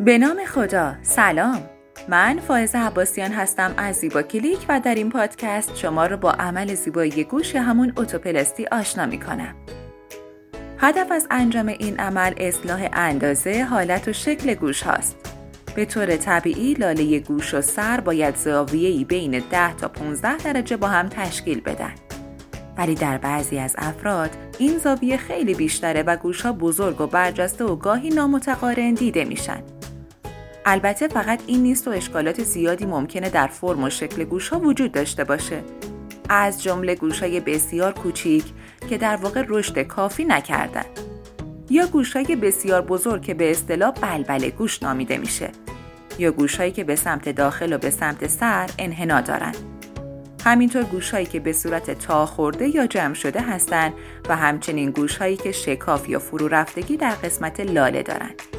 به نام خدا سلام من فائز عباسیان هستم از زیبا کلیک و در این پادکست شما رو با عمل زیبایی گوش همون اوتوپلاستی آشنا می کنم. هدف از انجام این عمل اصلاح اندازه، حالت و شکل گوش هاست. به طور طبیعی لاله گوش و سر باید زاویه‌ای بین 10 تا 15 درجه با هم تشکیل بدن. ولی در بعضی از افراد این زاویه خیلی بیشتره و گوشها بزرگ و برجسته و گاهی نامتقارن دیده میشن. البته فقط این نیست و اشکالات زیادی ممکنه در فرم و شکل گوشها وجود داشته باشه. از جمله گوشهای بسیار کوچیک که در واقع رشد کافی نکردن. یا گوشهای بسیار بزرگ که به اصطلاح بلبل گوش نامیده میشه. یا گوشهایی که به سمت داخل و به سمت سر انحنا دارن. همینطور گوشهایی که به صورت تا خورده یا جمع شده هستند و همچنین گوشهایی که شکاف یا فرو رفتگی در قسمت لاله دارند.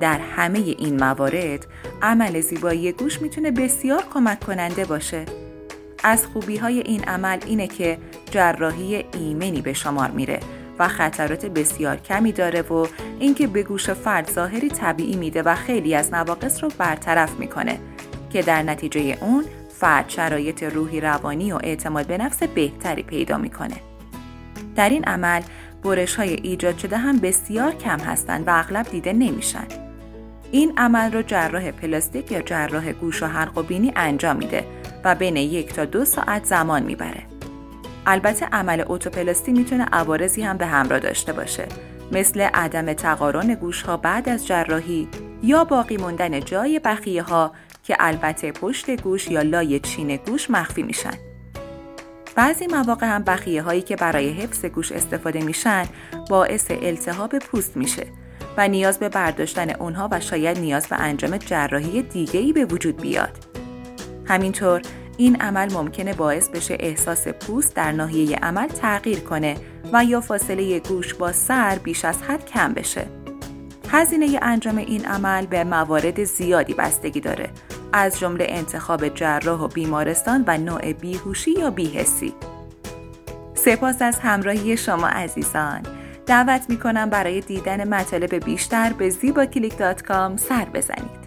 در همه این موارد عمل زیبایی گوش می‌تونه بسیار کمک کننده باشه. از خوبی های این عمل اینه که جراحی ایمنی به شمار میره و خطرات بسیار کمی داره و اینکه به گوش فرد ظاهری طبیعی میده و خیلی از نواقص رو برطرف می‌کنه که در نتیجه اون فرد شرایط روحی روانی و اعتماد به نفس بهتری پیدا می‌کنه. در این عمل برش های ایجاد شده هم بسیار کم هستند و اغلب دیده نمیشن. این عمل رو جراح پلاستیک یا جراح گوش و حلق و بینی انجام میده و بین یک تا دو ساعت زمان می‌بره. البته عمل اوتوپلاستی می‌تونه عوارضی هم به همراه داشته باشه مثل عدم تقارن گوش ها بعد از جراحی یا باقی موندن جای بخیه ها که البته پشت گوش یا لای چین گوش مخفی میشن. بعضی مواقع هم بخیه هایی که برای حفظ گوش استفاده میشن باعث التهاب پوست میشه و نیاز به برداشتن اونها و شاید نیاز به انجام جراحی دیگه‌ای به وجود بیاد. همینطور این عمل ممکنه باعث بشه احساس پوست در ناحیه عمل تغییر کنه و یا فاصله گوش با سر بیش از حد کم بشه. هزینه انجام این عمل به موارد زیادی بستگی داره از جمله انتخاب جراح و بیمارستان و نوع بیهوشی یا بیهسی. سپاس از همراهی شما عزیزان. دعوت می کنم برای دیدن مطالب بیشتر به زیباکلیک سر بزنید.